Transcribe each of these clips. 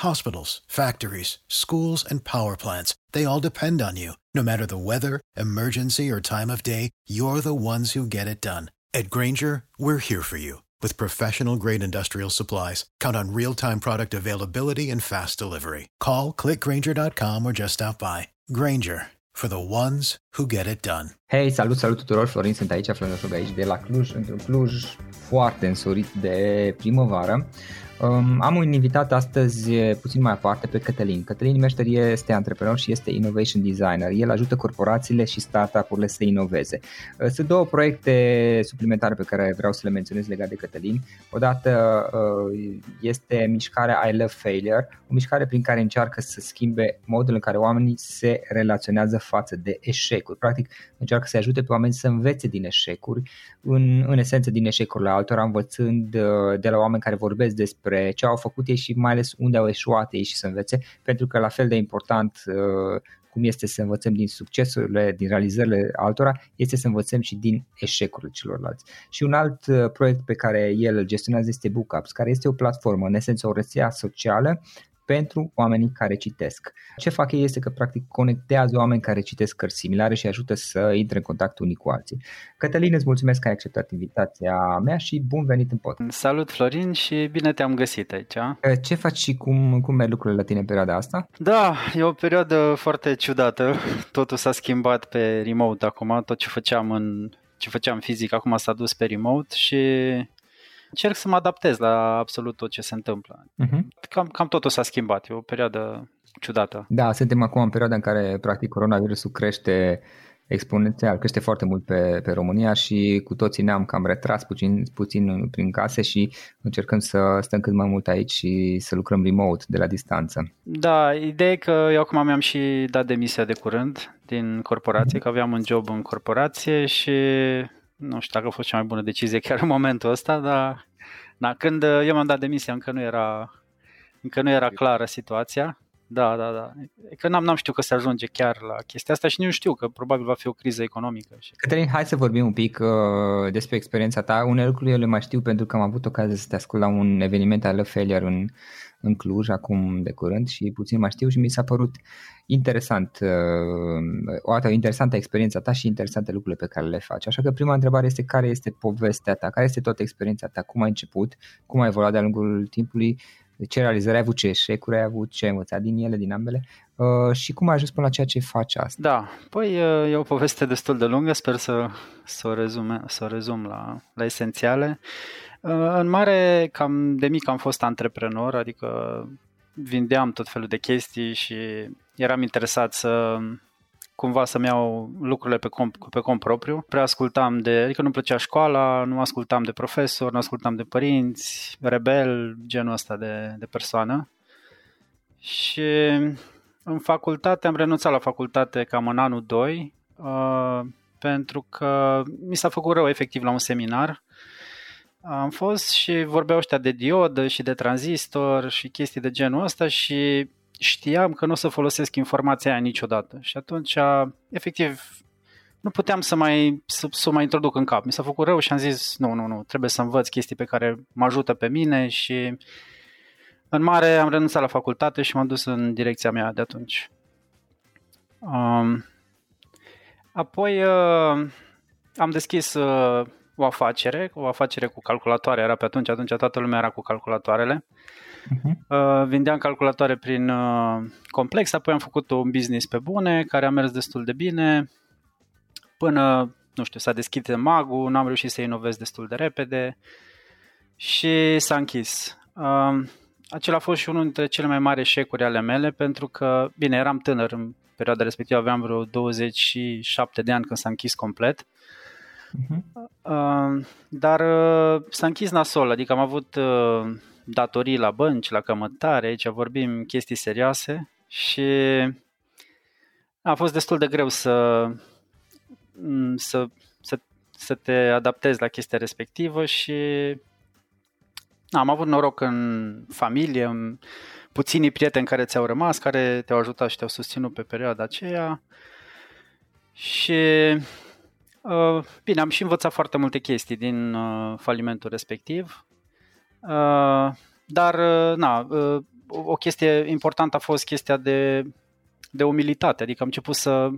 Hospitals, factories, schools, and power plants, they all depend on you. No matter the weather, emergency, or time of day, you're the ones who get it done. At Granger, we're here for you with professional grade industrial supplies. Count on real time product availability and fast delivery. Call clickgranger.com or just stop by. Granger for the ones who get it done. Hei, salut, salut tuturor, Florin sunt aici, Florin aici de la Cluj, într-un Cluj foarte însorit de primăvară. Um, am un invitat astăzi puțin mai aparte pe Cătălin. Cătălin Meșter este antreprenor și este innovation designer. El ajută corporațiile și startup-urile să inoveze. Uh, sunt două proiecte suplimentare pe care vreau să le menționez legate de Cătălin. Odată uh, este mișcarea I Love Failure, o mișcare prin care încearcă să schimbe modul în care oamenii se relaționează față de eșecuri. Practic încearcă să ajute pe oameni să învețe din eșecuri, în, în esență din eșecurile altora, învățând uh, de la oameni care vorbesc despre despre ce au făcut ei și mai ales unde au eșuat ei și să învețe, pentru că la fel de important uh, cum este să învățăm din succesurile, din realizările altora, este să învățăm și din eșecurile celorlalți. Și un alt uh, proiect pe care el îl gestionează este Bookups, care este o platformă, în esență o rețea socială pentru oamenii care citesc. Ce fac ei este că practic conectează oameni care citesc cărți similare și ajută să intre în contact unii cu alții. Cătălin, îți mulțumesc că ai acceptat invitația mea și bun venit în podcast. Salut Florin și bine te-am găsit aici. Ce faci și cum, cum merg lucrurile la tine în perioada asta? Da, e o perioadă foarte ciudată. Totul s-a schimbat pe remote acum, tot ce făceam în ce făceam fizic acum s-a dus pe remote și încerc să mă adaptez la absolut tot ce se întâmplă. Uh-huh. Cam, cam totul s-a schimbat, e o perioadă ciudată. Da, suntem acum în perioada în care practic coronavirusul crește exponențial, crește foarte mult pe, pe România și cu toții ne-am cam retras puțin, puțin prin case și încercăm să stăm cât mai mult aici și să lucrăm remote de la distanță. Da, ideea e că eu acum mi-am și dat demisia de curând din corporație, mm-hmm. că aveam un job în corporație și nu știu dacă a fost cea mai bună decizie chiar în momentul ăsta, dar na, când uh, eu m-am dat demisia încă nu era, încă nu era clară situația. Da, da, da. Că n-am, n-am știut că se ajunge chiar la chestia asta și nu știu că probabil va fi o criză economică. Cătălin, hai să vorbim un pic uh, despre experiența ta. Unele lucruri eu le mai știu pentru că am avut ocazia să te ascult la un eveniment al Failure în, în Cluj acum de curând și puțin mai știu și mi s-a părut interesant, uh, o dată interesantă experiența ta și interesante lucrurile pe care le faci. Așa că prima întrebare este care este povestea ta, care este toată experiența ta, cum ai început, cum ai evoluat de-a lungul timpului, ce realizări ai avut, ce eșecuri ai avut, ce ai învățat din ele, din ambele? Uh, și cum ai ajuns până la ceea ce faci asta. Da, păi uh, e o poveste destul de lungă, sper să, să o rezum, să o rezum la, la esențiale. În mare, cam de mic am fost antreprenor, adică vindeam tot felul de chestii și eram interesat să cumva să-mi iau lucrurile pe cont, pe cont propriu. Prea ascultam de, adică nu plăcea școala, nu ascultam de profesor, nu ascultam de părinți, rebel, genul ăsta de, de persoană. Și în facultate am renunțat la facultate cam în anul 2 uh, pentru că mi s-a făcut rău efectiv la un seminar am fost și vorbeau ăștia de diodă și de tranzistor și chestii de genul ăsta și știam că nu o să folosesc informația aia niciodată. Și atunci, efectiv, nu puteam să mai, să, să mai introduc în cap. Mi s-a făcut rău și am zis, nu, nu, nu, trebuie să învăț chestii pe care mă ajută pe mine și în mare am renunțat la facultate și m-am dus în direcția mea de atunci. Um, apoi uh, am deschis uh, o afacere, o afacere cu calculatoare, era pe atunci, atunci toată lumea era cu calculatoarele. Uh-huh. Uh, vindeam calculatoare prin uh, complex, apoi am făcut un business pe bune, care a mers destul de bine, până, nu știu, s-a deschis magul, n-am reușit să inovez destul de repede și s-a închis. Uh, acela a fost și unul dintre cele mai mari eșecuri ale mele, pentru că, bine, eram tânăr în perioada respectivă, aveam vreo 27 de ani când s-a închis complet. Uh-huh. Uh, dar uh, s-a închis nasol, adică am avut uh, datorii la bănci, la cămătare, aici vorbim chestii serioase și a fost destul de greu să, să, să, să te adaptezi la chestia respectivă și am avut noroc în familie, în puținii prieteni care ți-au rămas, care te-au ajutat și te-au susținut pe perioada aceea. Și uh, bine, am și învățat foarte multe chestii din uh, falimentul respectiv. Uh, dar, uh, na, uh, o chestie importantă a fost chestia de, de umilitate, adică am început să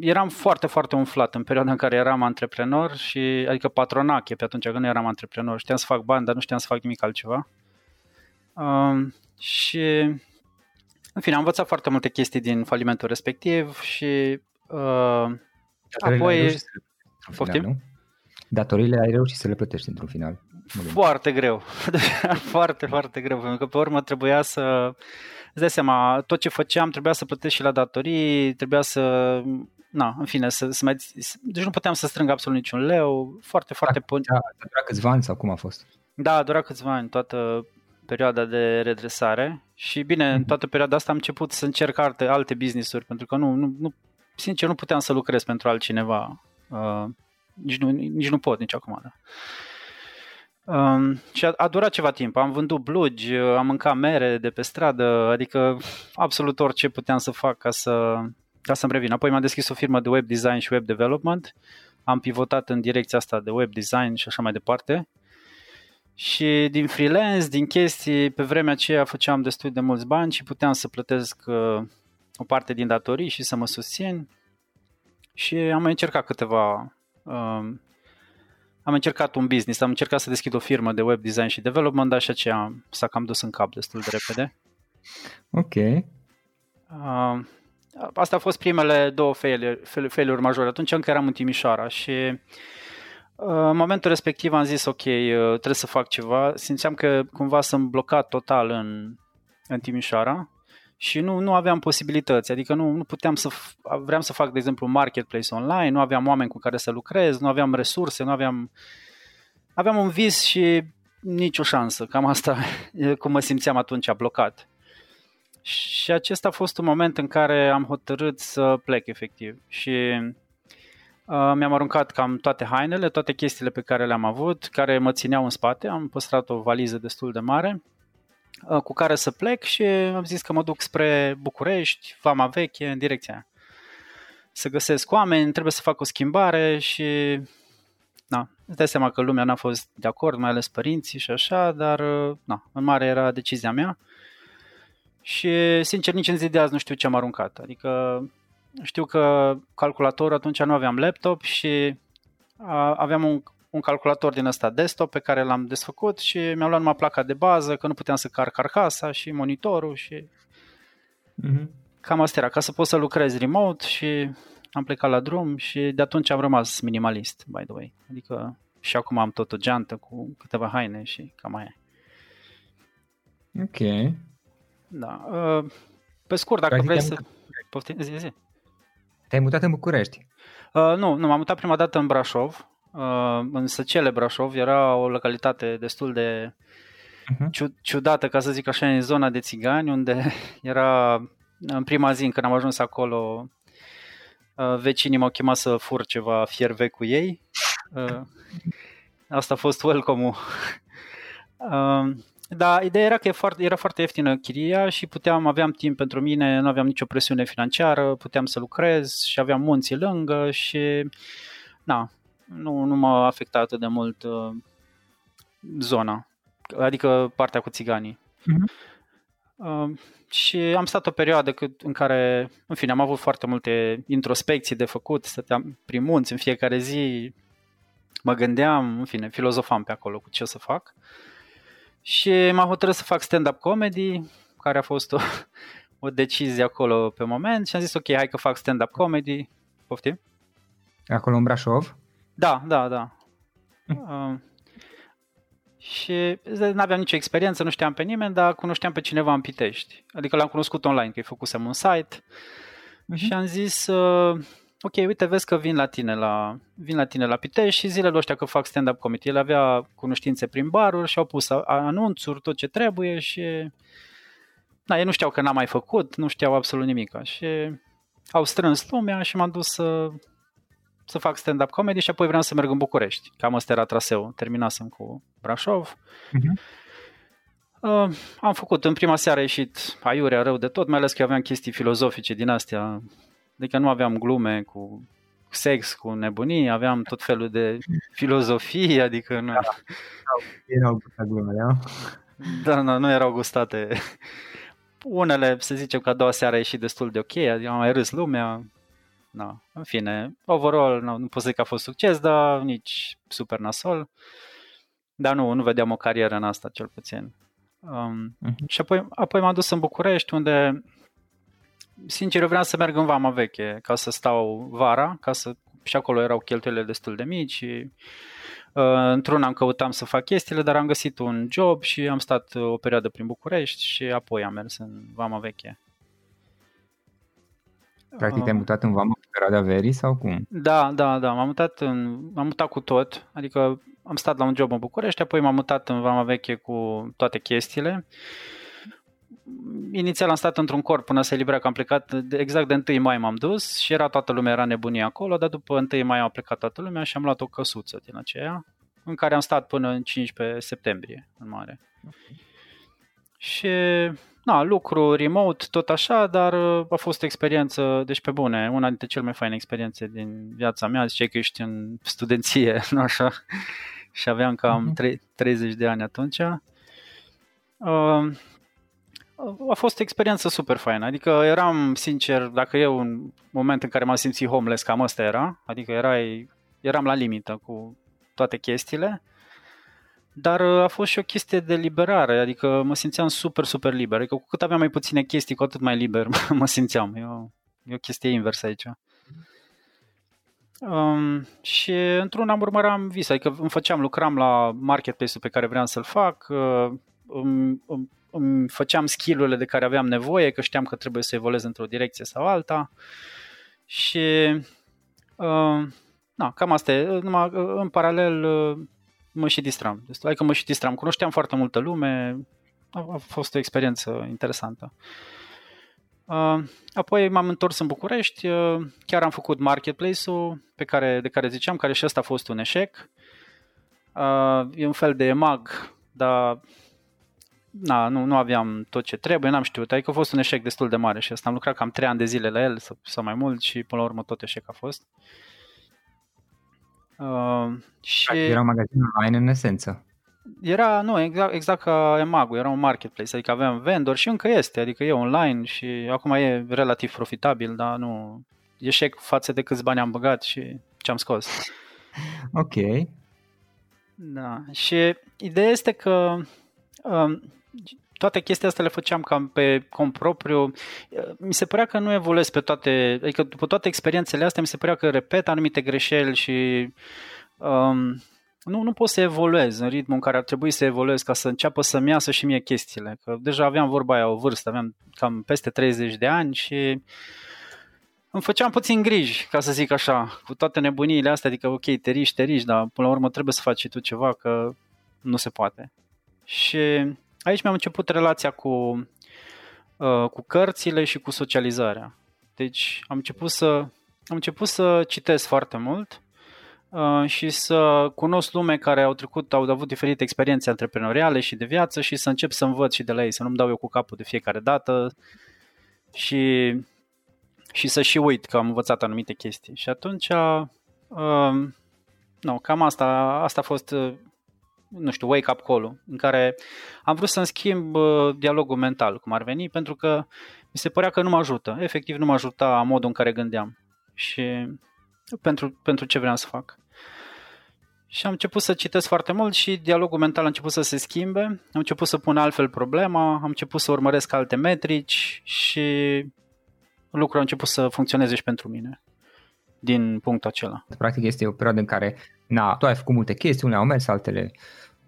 eram foarte, foarte umflat în perioada în care eram antreprenor și, adică patronache pe atunci când eram antreprenor. Știam să fac bani, dar nu știam să fac nimic altceva. Uh, și, în fine, am învățat foarte multe chestii din falimentul respectiv și uh, apoi... Final, nu? Datoriile ai reușit să le plătești într-un final. Foarte greu. foarte, foarte greu. Pentru că pe urmă trebuia să... Îți dai seama, tot ce făceam trebuia să plătesc și la datorii, trebuia să na, în fine, să, să mai, deci nu puteam să strâng absolut niciun leu, foarte, foarte... Da, da, a durat câțiva ani sau cum a fost? Da, a durat câțiva ani, toată perioada de redresare și bine, în mhm. toată perioada asta am început să încerc alte, alte business-uri pentru că nu, nu, nu, sincer nu puteam să lucrez pentru altcineva, uh, nici, nu, nici nu pot nici acum. Da. Um, și a, a durat ceva timp. Am vândut blugi, am mâncat mere de pe stradă, adică absolut orice puteam să fac ca să, ca să-mi revin. Apoi m-am deschis o firmă de web design și web development. Am pivotat în direcția asta de web design și așa mai departe. Și din freelance, din chestii, pe vremea aceea făceam destul de mulți bani și puteam să plătesc uh, o parte din datorii și să mă susțin. Și am mai încercat câteva... Uh, am încercat un business, am încercat să deschid o firmă de web design și development, dar și aceea s-a cam dus în cap destul de repede. Ok. Uh, Asta au fost primele două failuri, majore. Atunci încă eram în Timișoara și uh, în momentul respectiv am zis ok, uh, trebuie să fac ceva. Simțeam că cumva sunt blocat total în, în Timișoara și nu, nu aveam posibilități, adică nu, nu puteam să, vreau să fac, de exemplu, marketplace online, nu aveam oameni cu care să lucrez, nu aveam resurse, nu aveam, aveam un vis și nicio șansă, cam asta cum mă simțeam atunci blocat. Și acesta a fost un moment în care am hotărât să plec efectiv. Și uh, mi-am aruncat cam toate hainele, toate chestiile pe care le-am avut, care mă țineau în spate, am păstrat o valiză destul de mare. uh, cu care să plec și am zis că mă duc spre București, Vama Veche, în direcția aia. Să găsesc oameni, trebuie să fac o schimbare și na, îți dai seama că lumea n-a fost de acord, mai ales părinții și așa, dar uh, na, în mare era decizia mea. Și, sincer, nici în zi de azi nu știu ce am aruncat. Adică știu că calculatorul atunci nu aveam laptop și aveam un, un calculator din ăsta desktop pe care l-am desfăcut și mi-am luat numai placa de bază, că nu puteam să car carcasa și monitorul și mm-hmm. cam asta era, ca să pot să lucrez remote și am plecat la drum și de atunci am rămas minimalist, by the way. Adică și acum am tot o geantă cu câteva haine și cam aia. Ok. Da. Uh, pe scurt, dacă Practic vrei să... Poftim, zi, zi. Te-ai mutat în București? Uh, nu, nu, m-am mutat prima dată în Brașov, uh, în Săcele Brașov, era o localitate destul de uh-huh. ciudată, ca să zic așa, în zona de țigani, unde era în prima zi când am ajuns acolo, uh, vecinii m-au chemat să fur ceva fier vechi cu ei. Uh, asta a fost welcome-ul. Uh, da, ideea era că foarte, era foarte ieftină chiria și puteam, aveam timp pentru mine, nu aveam nicio presiune financiară, puteam să lucrez și aveam munții lângă și na, nu, nu m-a afectat atât de mult uh, zona, adică partea cu țiganii. Uh-huh. Uh, și am stat o perioadă cât, în care, în fine, am avut foarte multe introspecții de făcut, stăteam prin munți în fiecare zi, mă gândeam, în fine, filozofam pe acolo cu ce o să fac. Uh, și m-am hotărât să fac stand-up comedy, care a fost o, o decizie acolo pe moment și am zis ok, hai că fac stand-up comedy. Poftim? Acolo în Brașov? Da, da, da. Hm. Uh, și nu aveam nicio experiență, nu știam pe nimeni, dar cunoșteam pe cineva în Pitești. Adică l-am cunoscut online, că îi făcusem un site. Uh-huh. Și am zis, uh, ok, uite, vezi că vin la tine la, vin la, tine la Pitești și zilele ăștia că fac stand-up comedy. El avea cunoștințe prin baruri și au pus anunțuri, tot ce trebuie și... Da, ei nu știau că n-am mai făcut, nu știau absolut nimic. Și au strâns lumea și m-am dus să, să fac stand-up comedy și apoi vreau să merg în București. Cam ăsta era traseul. Terminasem cu Brașov. Uh-huh. Uh, am făcut, în prima seară a ieșit aiurea rău de tot, mai ales că aveam chestii filozofice din astea. Adică nu aveam glume cu sex, cu nebunii, aveam tot felul de filozofie, adică nu... Da, erau gustate glumele, da? Da, nu, nu erau gustate. Unele, să zicem că a doua seară a ieșit destul de ok, adică am mai râs lumea, na, în fine, overall nu, nu pot să zic că a fost succes, dar nici super nasol. Dar nu, nu vedeam o carieră în asta, cel puțin. Um, uh-huh. Și apoi, apoi m-am dus în București, unde, sincer, eu vreau să merg în Vama Veche, ca să stau vara, ca să, și acolo erau cheltuielile destul de mici și uh, într-una am căutam să fac chestiile, dar am găsit un job și am stat o perioadă prin București și apoi am mers în Vama Veche. Practic te-ai mutat în Vama pe perioada verii sau cum? Da, da, da, m-am mutat, în, m-am mutat cu tot, adică am stat la un job în București, apoi m-am mutat în Vama Veche cu toate chestiile. Inițial am stat într-un corp până se libera că am plecat, exact de 1 mai m-am dus și era toată lumea, era nebunie acolo, dar după 1 mai a plecat toată lumea și am luat o căsuță din aceea, în care am stat până în 15 septembrie, în mare. Okay. Și na, lucru remote, tot așa, dar uh, a fost o experiență, deci pe bune, una dintre cele mai faine experiențe din viața mea, zice că ești în studenție, nu așa, și aveam cam uh-huh. 30 de ani atunci. Uh, a fost o experiență super faină, adică eram, sincer, dacă e un moment în care m-am simțit homeless, cam ăsta era, adică erai, eram la limită cu toate chestiile, dar uh, a fost și o chestie de liberare, adică mă simțeam super, super liber. Adică cu cât aveam mai puține chestii, cu atât mai liber mă simțeam. E o, e o chestie inversă aici. Um, și într-un am urmăram vis, adică îmi făceam, lucram la marketplace-ul pe care vreau să-l fac, uh, îmi, îmi, îmi făceam skill-urile de care aveam nevoie, că știam că trebuie să evoluez într-o direcție sau alta și uh, na, cam asta e. Numai, uh, în paralel uh, mă și distram. Adică mă și distram. Cunoșteam foarte multă lume, a, a fost o experiență interesantă. Uh, apoi m-am întors în București, uh, chiar am făcut marketplace-ul pe care, de care ziceam, care și ăsta a fost un eșec. Uh, e un fel de mag, dar na, nu, nu aveam tot ce trebuie, n-am știut. Adică a fost un eșec destul de mare și asta am lucrat cam 3 ani de zile la el sau, sau mai mult și până la urmă tot eșec a fost. Uh, Uh, și era un magazin online în esență. Era, nu, exact, exact ca Emagu, era un marketplace, adică aveam vendor și încă este, adică e online și acum e relativ profitabil, dar nu, eșec față de câți bani am băgat și ce am scos. Ok. Da, și ideea este că um, toate chestiile astea le făceam cam pe cont propriu. Mi se părea că nu evoluez pe toate, adică după toate experiențele astea mi se părea că repet anumite greșeli și um, nu, nu pot să evoluez în ritmul în care ar trebui să evoluez ca să înceapă să-mi iasă și mie chestiile. Că deja aveam vorba aia o vârstă, aveam cam peste 30 de ani și îmi făceam puțin griji, ca să zic așa, cu toate nebuniile astea, adică ok, te riști, te riști, dar până la urmă trebuie să faci și tu ceva, că nu se poate. Și aici mi-am început relația cu, uh, cu cărțile și cu socializarea. Deci am început să, am început să citesc foarte mult uh, și să cunosc lume care au trecut, au avut diferite experiențe antreprenoriale și de viață și să încep să învăț și de la ei, să nu-mi dau eu cu capul de fiecare dată și, și să și uit că am învățat anumite chestii. Și atunci, uh, nu, cam asta, asta a fost uh, nu știu, wake-up call-ul, în care am vrut să-mi schimb uh, dialogul mental, cum ar veni, pentru că mi se părea că nu mă ajută. Efectiv, nu mă ajuta modul în care gândeam și pentru, pentru ce vreau să fac. Și am început să citesc foarte mult și dialogul mental a început să se schimbe, am început să pun altfel problema, am început să urmăresc alte metrici și lucrurile au început să funcționeze și pentru mine din punctul acela. Practic este o perioadă în care na, tu ai făcut multe chestii, unele au mers, altele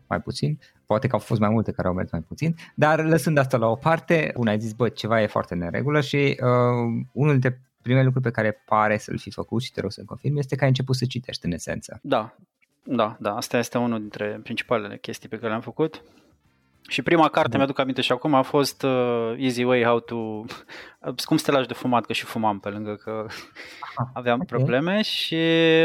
mai puțin, poate că au fost mai multe care au mers mai puțin, dar lăsând asta la o parte, una ai zis, bă, ceva e foarte neregulă și uh, unul dintre primele lucruri pe care pare să-l fi făcut și te rog să confirm este că ai început să citești în esență. Da, da, da, asta este unul dintre principalele chestii pe care le-am făcut. Și prima carte, da. mi-aduc aminte și acum, a fost uh, Easy Way How to... cum să te lași de fumat, că și fumam pe lângă că aveam okay. probleme și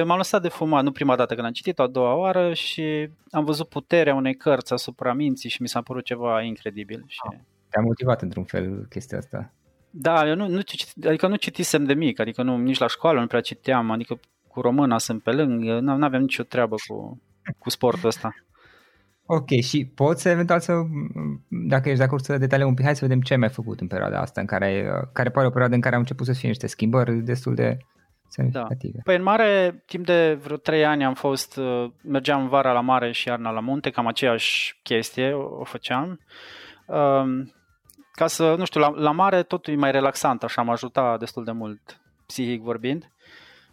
m-am lăsat de fumat, nu prima dată când am citit-o, a doua oară și am văzut puterea unei cărți asupra minții și mi s-a părut ceva incredibil. Și... Ah, te-a motivat într-un fel chestia asta. Da, eu nu, nu, adică nu citisem de mic, adică nu, nici la școală nu prea citeam, adică cu româna sunt pe lângă, nu aveam nicio treabă cu, cu sportul ăsta. Ok, și poți eventual să, dacă ești de acord să detaliem un pic, hai să vedem ce ai mai făcut în perioada asta, în care, care pare o perioadă în care au început să fie niște schimbări destul de semnificative. Da. Păi în mare, timp de vreo trei ani am fost, uh, mergeam vara la mare și iarna la munte, cam aceeași chestie o, o făceam. Um, ca să, nu știu, la, la mare totul e mai relaxant, așa m-a ajutat destul de mult, psihic vorbind.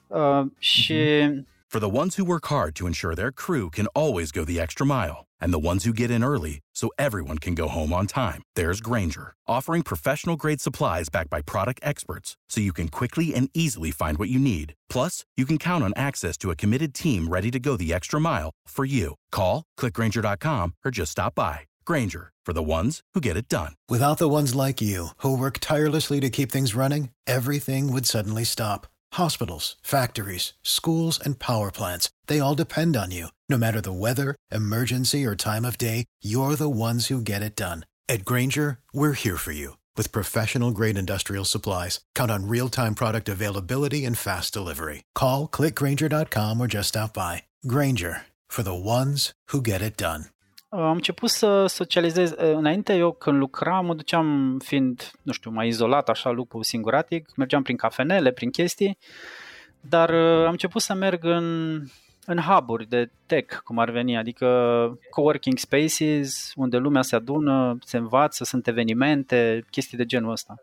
Uh, și... Mm-hmm. For the ones who work hard to ensure their crew can always go the extra mile, and the ones who get in early so everyone can go home on time, there's Granger, offering professional grade supplies backed by product experts so you can quickly and easily find what you need. Plus, you can count on access to a committed team ready to go the extra mile for you. Call, clickgranger.com, or just stop by. Granger, for the ones who get it done. Without the ones like you, who work tirelessly to keep things running, everything would suddenly stop. Hospitals, factories, schools, and power plants, they all depend on you. No matter the weather, emergency, or time of day, you're the ones who get it done. At Granger, we're here for you with professional grade industrial supplies. Count on real time product availability and fast delivery. Call clickgranger.com or just stop by. Granger for the ones who get it done. Am început să socializez. Înainte, eu când lucram, mă duceam fiind, nu știu, mai izolat, așa, lupul singuratic, mergeam prin cafenele, prin chestii, dar am început să merg în, în hub-uri de tech, cum ar veni, adică coworking spaces, unde lumea se adună, se învață, sunt evenimente, chestii de genul ăsta.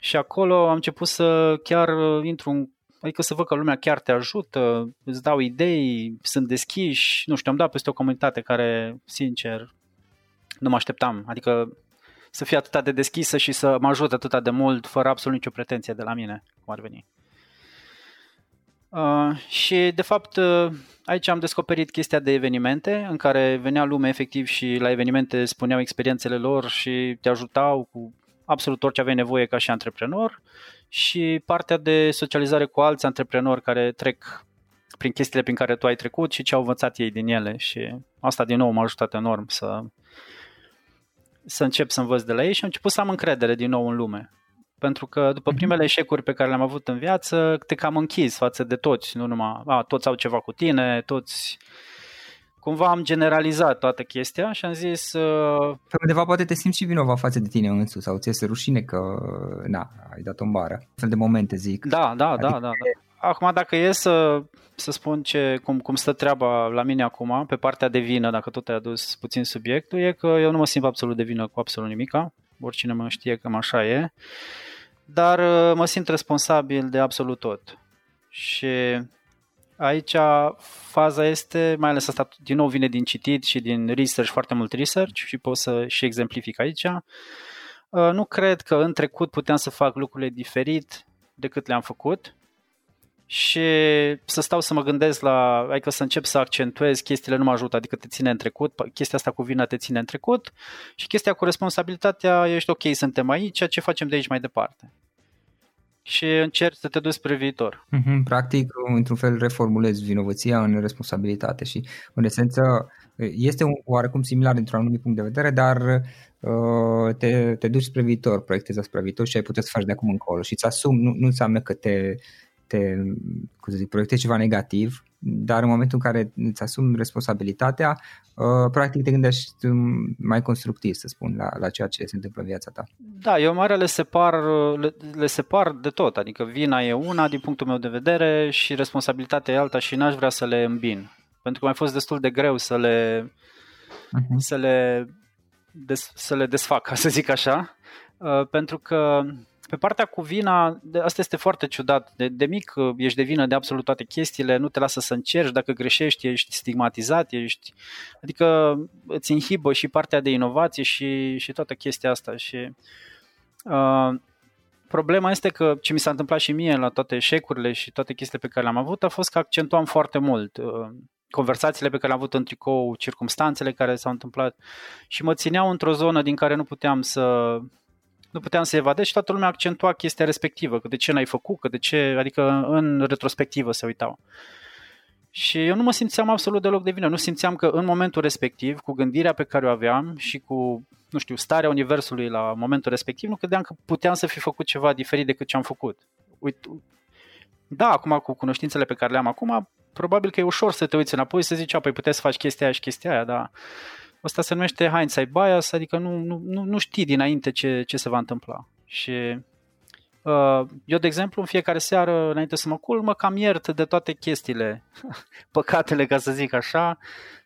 Și acolo am început să chiar intru în Adică să văd că lumea chiar te ajută, îți dau idei, sunt deschiși. Nu știu, am dat peste o comunitate care, sincer, nu mă așteptam. Adică să fie atât de deschisă și să mă ajute atât de mult, fără absolut nicio pretenție de la mine, cum ar veni. Uh, și, de fapt, uh, aici am descoperit chestia de evenimente, în care venea lumea efectiv și la evenimente spuneau experiențele lor și te ajutau cu absolut orice aveai nevoie ca și antreprenor și partea de socializare cu alți antreprenori care trec prin chestiile prin care tu ai trecut și ce au învățat ei din ele și asta din nou m-a ajutat enorm să, să încep să învăț de la ei și am început să am încredere din nou în lume. Pentru că după mhm. primele eșecuri pe care le-am avut în viață, te cam închizi față de toți, nu numai, a, toți au ceva cu tine, toți cumva am generalizat toată chestia și am zis... Uh... Undeva poate te simți și vinovat față de tine însuți sau ți este rușine că, na, ai dat o bară. Fel de momente, zic. Da, da, adică... da, da, da. Acum, dacă e să, să spun ce, cum, cum stă treaba la mine acum, pe partea de vină, dacă tot ai adus puțin subiectul, e că eu nu mă simt absolut de vină cu absolut nimica. Oricine mă știe că așa e. Dar uh, mă simt responsabil de absolut tot. Și Aici faza este, mai ales asta din nou vine din citit și din research, foarte mult research și pot să și exemplific aici. Uh, nu cred că în trecut puteam să fac lucrurile diferit decât le-am făcut și să stau să mă gândesc la, adică să încep să accentuez chestiile nu mă ajută, adică te ține în trecut, chestia asta cu vina te ține în trecut și chestia cu responsabilitatea, ești ok, suntem aici, ce facem de aici mai departe și încerci să te duci spre viitor. Mm-hmm, practic, într-un fel, reformulezi vinovăția în responsabilitate și, în esență, este un, oarecum similar dintr-un anumit punct de vedere, dar uh, te, te duci spre viitor, proiectezi spre viitor și ai putea să faci de acum încolo și îți asumi, nu, nu înseamnă că te, te cum să zic, proiectezi ceva negativ, dar în momentul în care îți asumi responsabilitatea, uh, practic te gândești mai constructiv, să spun, la, la ceea ce se întâmplă în viața ta. Da, eu mare le separ, le, le separ de tot, adică vina e una din punctul meu de vedere și responsabilitatea e alta și n-aș vrea să le îmbin. Pentru că mi-a fost destul de greu să le, uh-huh. să le, des, să le desfac, ca să zic așa, uh, pentru că pe partea cu vina, asta este foarte ciudat. De, de mic uh, ești de vină de absolut toate chestiile, nu te lasă să încerci, dacă greșești ești stigmatizat, ești, adică îți inhibă și partea de inovație și, și toată chestia asta. Și, uh, problema este că ce mi s-a întâmplat și mie la toate eșecurile și toate chestiile pe care le-am avut a fost că accentuam foarte mult. Uh, conversațiile pe care le-am avut în tricou, circumstanțele care s-au întâmplat și mă țineau într-o zonă din care nu puteam să nu puteam să evadez și toată lumea accentua chestia respectivă, că de ce n-ai făcut, că de ce, adică în retrospectivă se uitau. Și eu nu mă simțeam absolut deloc de vină. Nu simțeam că în momentul respectiv, cu gândirea pe care o aveam și cu, nu știu, starea Universului la momentul respectiv, nu credeam că puteam să fi făcut ceva diferit decât ce am făcut. Uite, da, acum cu cunoștințele pe care le am acum, probabil că e ușor să te uiți înapoi și să zici, păi puteți să faci chestia aia și chestia aia, dar asta se numește hindsight bias, adică nu, nu, nu, nu știi dinainte ce, ce se va întâmpla. Și uh, eu, de exemplu, în fiecare seară, înainte să mă culc, mă cam iert de toate chestiile, păcatele, ca să zic așa,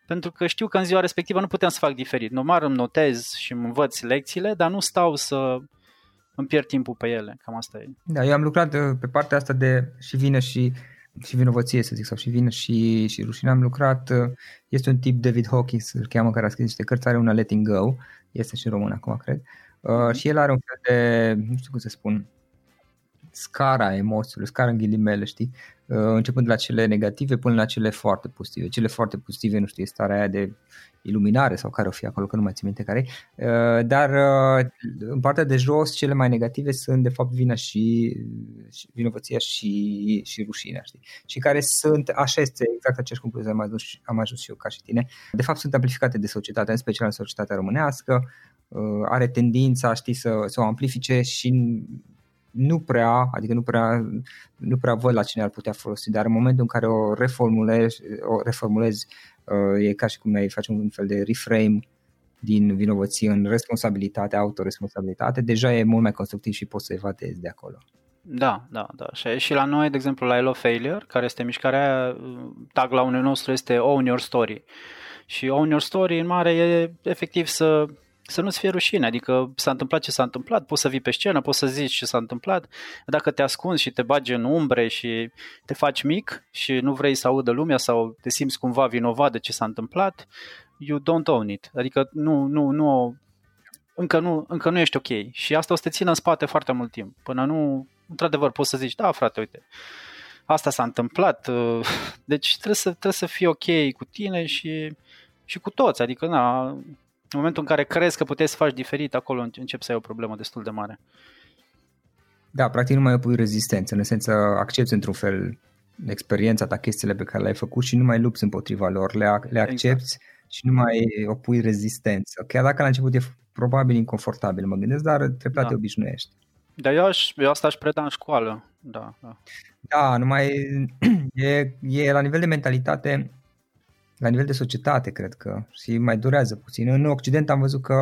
pentru că știu că în ziua respectivă nu puteam să fac diferit. Normal îmi notez și îmi învăț lecțiile, dar nu stau să îmi pierd timpul pe ele. Cam asta e. Da, eu am lucrat uh, pe partea asta de și vină și și vinovăție, să zic, sau și vină și, și rușine. Am lucrat, uh, este un tip David Hawkins, îl cheamă, care a scris niște cărți, are una Letting Go, este și în român acum, cred. Uh, și el are un fel de, nu știu cum să spun, scara emoțiilor, scara în ghilimele, știi? Uh, începând de la cele negative până la cele foarte pozitive. Cele foarte pozitive, nu știu, e starea aia de iluminare sau care o fi acolo, că nu mai țin minte care uh, dar uh, în partea de jos cele mai negative sunt de fapt vina și, și vinovăția și, și rușinea, știi? Și care sunt, așa este exact aceeași concluzie am ajuns, am ajuns și eu ca și tine, de fapt sunt amplificate de societate, în special în societatea românească, are tendința, știi, să, să o amplifice și nu prea, adică nu prea, nu prea văd la cine ar putea folosi, dar în momentul în care o reformulezi, o reformulezi uh, e ca și cum ai face un fel de reframe din vinovăție în responsabilitate, autoresponsabilitate, deja e mult mai constructiv și poți să evadezi de acolo. Da, da, da. Și, și la noi, de exemplu, la Hello Failure, care este mișcarea, tag la unul nostru este Own Your Story. Și Own Your Story în mare e efectiv să să nu-ți fie rușine, adică s-a întâmplat ce s-a întâmplat, poți să vii pe scenă, poți să zici ce s-a întâmplat, dacă te ascunzi și te bagi în umbre și te faci mic și nu vrei să audă lumea sau te simți cumva vinovat de ce s-a întâmplat, you don't own it, adică nu, nu, nu, încă nu, încă nu ești ok. Și asta o să te țină în spate foarte mult timp, până nu, într-adevăr, poți să zici, da frate, uite, asta s-a întâmplat, deci trebuie să, trebuie să fii ok cu tine și, și cu toți, adică na, în momentul în care crezi că puteți să faci diferit, acolo încep să ai o problemă destul de mare. Da, practic nu mai opui rezistență, în esență accepti într-un fel experiența ta, chestiile pe care le-ai făcut și nu mai lupți împotriva lor, le, le exact. accepti exact. și nu mai opui rezistență. Chiar dacă la început e probabil inconfortabil, mă gândesc, dar treptat da. te obișnuiești. Dar eu, aș, eu asta aș preda în școală, da. Da, da numai e, e la nivel de mentalitate la nivel de societate, cred că, și mai durează puțin. În Occident am văzut că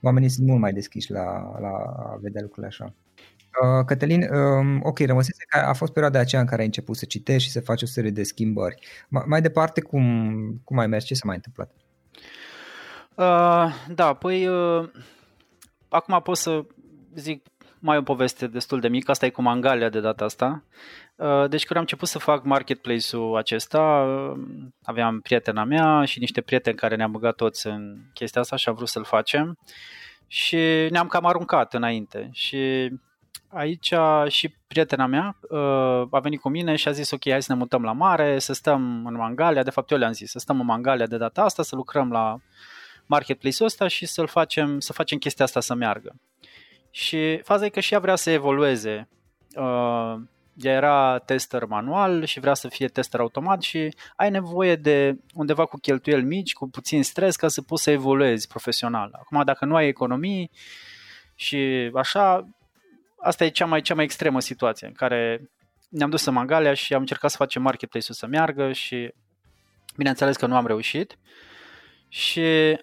oamenii sunt mult mai deschiși la, la a vedea lucrurile așa. Uh, Cătălin, um, ok, rămăsese că a fost perioada aceea în care ai început să citești și să faci o serie de schimbări. Ma, mai departe, cum, cum ai mers? Ce s-a mai întâmplat? Uh, da, păi uh, acum pot să zic mai o poveste destul de mică, asta e cu Mangalia de data asta. Uh, deci când am început să fac marketplace-ul acesta, uh, aveam prietena mea și niște prieteni care ne-am băgat toți în chestia asta și am vrut să-l facem și ne-am cam aruncat înainte și aici și prietena mea uh, a venit cu mine și a zis ok, hai să ne mutăm la mare, să stăm în Mangalia, de fapt eu le-am zis, să stăm în Mangalia de data asta, să lucrăm la marketplace-ul ăsta și să-l facem, să facem chestia asta să meargă. Și faza e că și ea vrea să evolueze. Uh, ea era tester manual și vrea să fie tester automat și ai nevoie de undeva cu cheltuieli mici, cu puțin stres ca să poți să evoluezi profesional. Acum, dacă nu ai economii și așa, asta e cea mai, cea mai extremă situație în care ne-am dus în Mangalia și am încercat să facem marketplace-ul să meargă și bineînțeles că nu am reușit și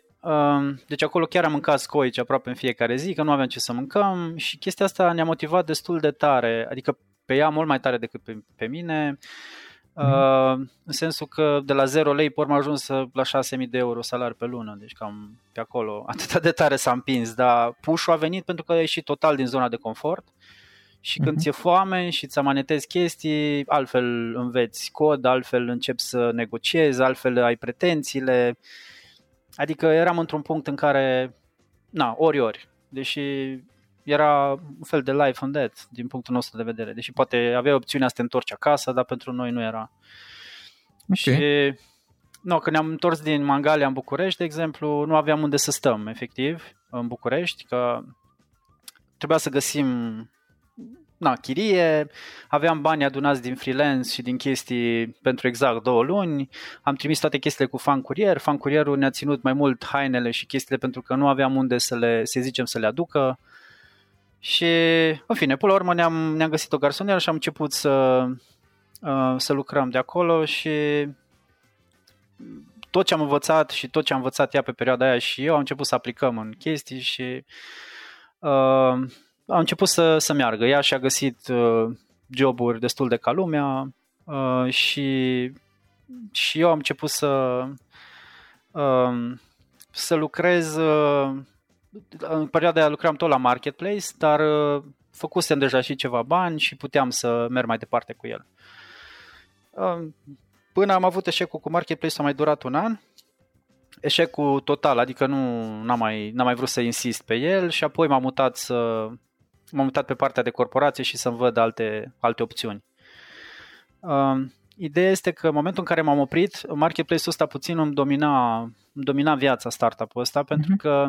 deci acolo chiar am mâncat scoici aproape în fiecare zi, că nu aveam ce să mâncăm și chestia asta ne-a motivat destul de tare, adică pe ea mult mai tare decât pe, pe mine, mm. uh, în sensul că de la 0 lei pe urmă ajuns la 6.000 de euro salariu pe lună, deci cam pe acolo atât de tare s-a împins, dar pușul a venit pentru că a ieșit total din zona de confort și când mm-hmm. ți-e foame și ți amanetezi chestii, altfel înveți cod, altfel începi să negociezi, altfel ai pretențiile, Adică eram într-un punct în care, na, ori-ori, deși era un fel de life and death din punctul nostru de vedere. Deși poate avea opțiunea să te întorci acasă, dar pentru noi nu era. Okay. Și no, când ne-am întors din Mangalia în București, de exemplu, nu aveam unde să stăm, efectiv, în București, că trebuia să găsim na, chirie, aveam bani adunați din freelance și din chestii pentru exact două luni, am trimis toate chestiile cu fan curier, fan curierul ne-a ținut mai mult hainele și chestiile pentru că nu aveam unde să le, să zicem, să le aducă. Și, în fine, până la urmă ne-am, ne-am găsit o garsonieră și am început să, uh, să lucrăm de acolo și tot ce am învățat și tot ce am învățat ea pe perioada aia și eu am început să aplicăm în chestii și uh, a început să, să meargă. Ea și-a găsit uh, joburi destul de ca lumea uh, și, și eu am început să, uh, să lucrez. Uh, în perioada aia lucram tot la marketplace, dar uh, făcusem deja și ceva bani și puteam să merg mai departe cu el. Uh, până am avut eșecul cu marketplace a mai durat un an eșecul total, adică nu n-am mai, n-am mai vrut să insist pe el și apoi m-am mutat să m-am mutat pe partea de corporație și să-mi văd alte, alte opțiuni. Uh, ideea este că în momentul în care m-am oprit, marketplace-ul ăsta puțin îmi domina, îmi domina viața startup-ul ăsta, uh-huh. pentru că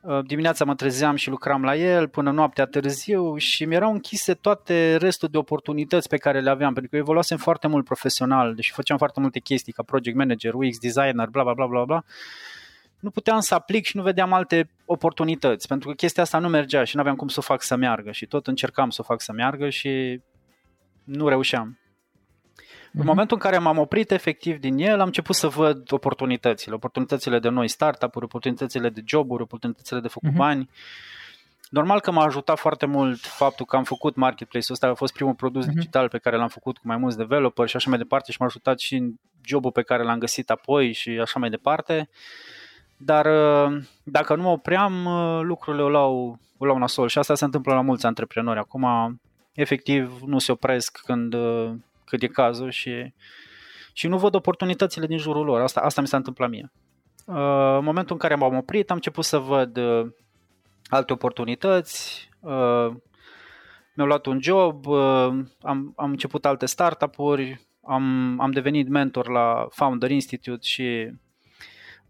uh, dimineața mă trezeam și lucram la el până noaptea târziu și mi erau închise toate restul de oportunități pe care le aveam, pentru că eu evoluasem foarte mult profesional, deși făceam foarte multe chestii ca project manager, UX designer, bla bla bla bla bla nu puteam să aplic și nu vedeam alte oportunități, pentru că chestia asta nu mergea și nu aveam cum să o fac să meargă și tot încercam să o fac să meargă și nu reușeam. Mm-hmm. În mhm. momentul în care m-am oprit efectiv din el, am început să văd oportunitățile, oportunitățile de noi startup-uri, oportunitățile de joburi, oportunitățile de făcut mm-hmm. bani. Normal că m-a ajutat foarte mult faptul că am făcut marketplace-ul ăsta, a fost primul produs mm-hmm. digital pe care l-am făcut cu mai mulți developeri și așa mai departe și m-a ajutat și în jobul pe care l-am găsit apoi și așa mai departe. Uh, dar uh, dacă nu mă opream, uh, lucrurile o luau, o luau nasol și asta se întâmplă la mulți antreprenori. Acum, efectiv, nu se opresc când, uh, când e cazul și, și nu văd oportunitățile din jurul lor. Asta, asta mi s-a întâmplat mie. În momentul în care m-am oprit, am început să văd alte oportunități, mi-am luat un job, am, am început alte startup-uri, am, am devenit mentor la Founder Institute și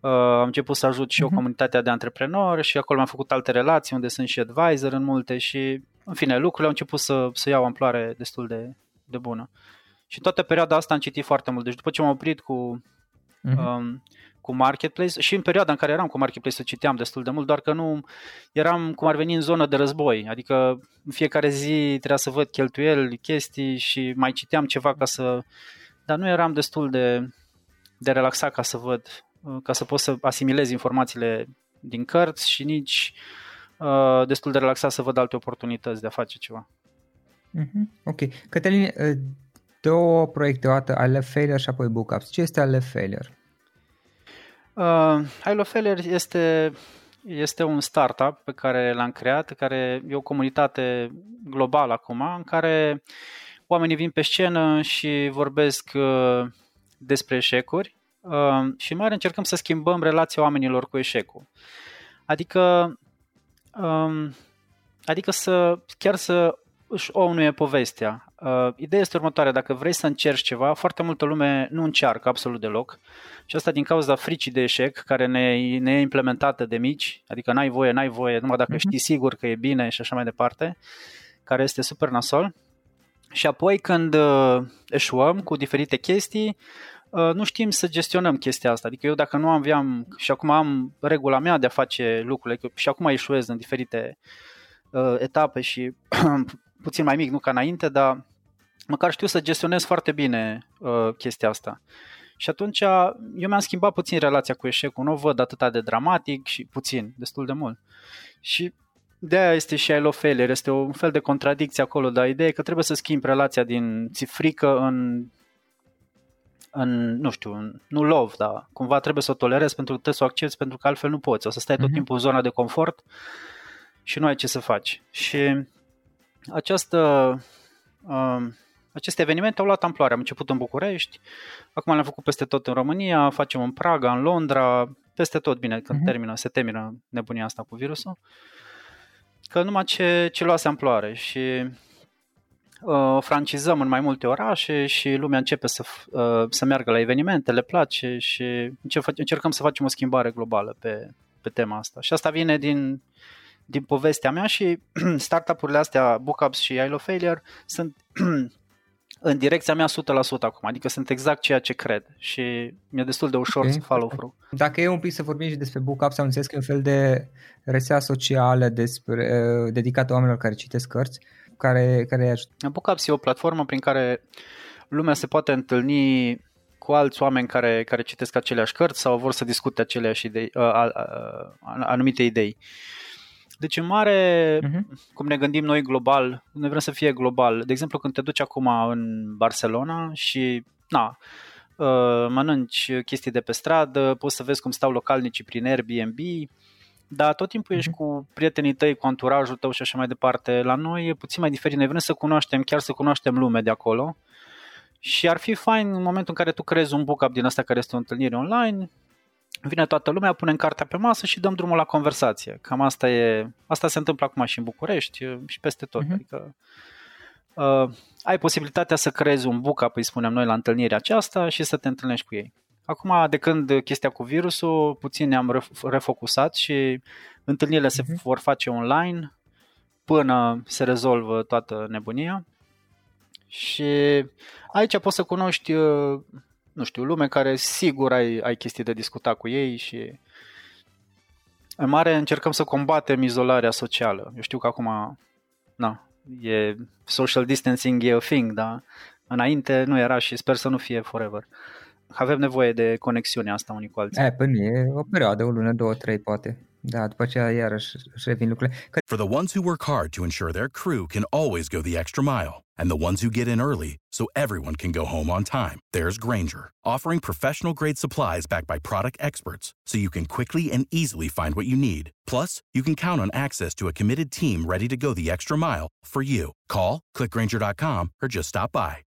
Uh, am început să ajut și eu uh-huh. comunitatea de antreprenori și acolo am făcut alte relații unde sunt și advisor în multe și, în fine, lucrurile au început să, să iau amploare destul de, de bună. Și toată perioada asta am citit foarte mult. Deci după ce m-am oprit cu, uh-huh. um, cu Marketplace și în perioada în care eram cu Marketplace citeam destul de mult, doar că nu eram cum ar veni în zonă de război. Adică în fiecare zi trebuia să văd cheltuieli, chestii și mai citeam ceva ca să... Dar nu eram destul de, de relaxat ca să văd Uh, ca să poți să asimilezi informațiile din cărți și nici uh, destul de relaxat să văd alte oportunități de a face ceva. Mm-hmm. Ok. Cătălin, uh, două proiecte o dată, I Love Failure și apoi Bookups. Ce este I Love Failure? Uh, I Love Failure este, este un startup pe care l-am creat, care e o comunitate globală acum, în care oamenii vin pe scenă și vorbesc uh, despre eșecuri uh, și mai încercăm să schimbăm relația oamenilor cu eșecul. Adică, um, adică să chiar să își onuie povestea. Uh, ideea este următoarea, dacă vrei să încerci ceva, foarte multă lume nu încearcă absolut deloc și asta din cauza fricii de eșec care ne, ne e implementată de mici, adică n-ai voie, n-ai voie, numai dacă uh-huh. știi sigur că e bine și așa mai departe, care este super nasol. Și apoi când uh, eșuăm cu diferite chestii, Uh, nu știm să gestionăm chestia asta. Adică eu dacă nu aveam și acum am regula mea de a face lucrurile și acum eșuez în diferite uh, etape și puțin mai mic, nu ca înainte, dar măcar știu să gestionez foarte bine uh, chestia asta. Și atunci eu mi-am schimbat puțin relația cu eșecul, nu o văd atât de dramatic și puțin, destul de mult. Și de aia este și I love failure, este un fel de contradicție acolo, dar ideea e că trebuie să schimbi relația din ți frică în în, nu știu, în, nu love, dar cumva trebuie să o tolerezi pentru că trebuie să o accepti pentru că altfel nu poți. O să stai tot mm-hmm. timpul în zona de confort și nu ai ce să faci. Și această, uh, aceste evenimente au luat amploare. Am început în București, acum le-am făcut peste tot în România, facem în Praga, în Londra, peste tot, bine, când mm-hmm. termină, se termină nebunia asta cu virusul. Că numai ce, ce luase amploare și uh, francizăm în mai multe orașe și lumea începe să, uh, să meargă la evenimente, le place și încercăm să facem o schimbare globală pe, pe tema asta. Și asta vine din, din povestea mea și startup-urile astea, Bookups și I Love Failure, sunt în direcția mea 100% acum, adică sunt exact ceea ce cred și mi-e destul de ușor okay. să follow through. Dacă e un pic să vorbim și despre Bookups, am înțeles că e un fel de rețea socială despre, uh, dedicată oamenilor care citesc cărți, care, care îi ajută. Bookups e o platformă prin care lumea se poate întâlni cu alți oameni care, care citesc aceleași cărți sau vor să discute aceleași idei, uh, uh, uh, anumite idei. Deci în mare, uh-huh. cum ne gândim noi global, noi vrem să fie global. De exemplu, când te duci acum în Barcelona și na, uh, mănânci chestii de pe stradă, poți să vezi cum stau localnicii prin Airbnb, dar tot timpul ești mhm. cu prietenii tăi, cu anturajul tău și așa mai departe. La noi e puțin mai diferit, noi vrem să cunoaștem, chiar să cunoaștem lume de acolo și ar fi fain în momentul în care tu creezi un book-up din asta care este o întâlnire online, vine toată lumea, punem cartea pe masă și dăm drumul la conversație. Cam asta e, asta se întâmplă acum și în București și peste tot. Uh-huh. Adică uh, ai posibilitatea să creezi un book-up, îi spunem noi, la întâlnirea aceasta și să te întâlnești cu ei. Acum, de când chestia cu virusul, puțin ne-am refocusat și întâlnirile uh-huh. se mhm. vor face online până se rezolvă toată nebunia. Și aici poți să cunoști, uh, nu știu, lume care sigur ai, ai chestii de discutat cu ei și în mare încercăm să combatem izolarea socială. Eu știu că acum, na, e social distancing e a thing, dar înainte nu era și sper să nu fie forever. Avem nevoie de conexiunea asta unii cu alții. Eh, e, până e o perioadă, o lună, două, trei, poate. Da, după aceea iarăși revin lucrurile. For the ones who work hard to ensure their crew can always go the extra mile, and the ones who get in early so everyone can go home on time, there's Granger, offering professional grade supplies backed by product experts so you can quickly and easily find what you need. Plus, you can count on access to a committed team ready to go the extra mile for you. Call, clickgranger.com, or just stop by.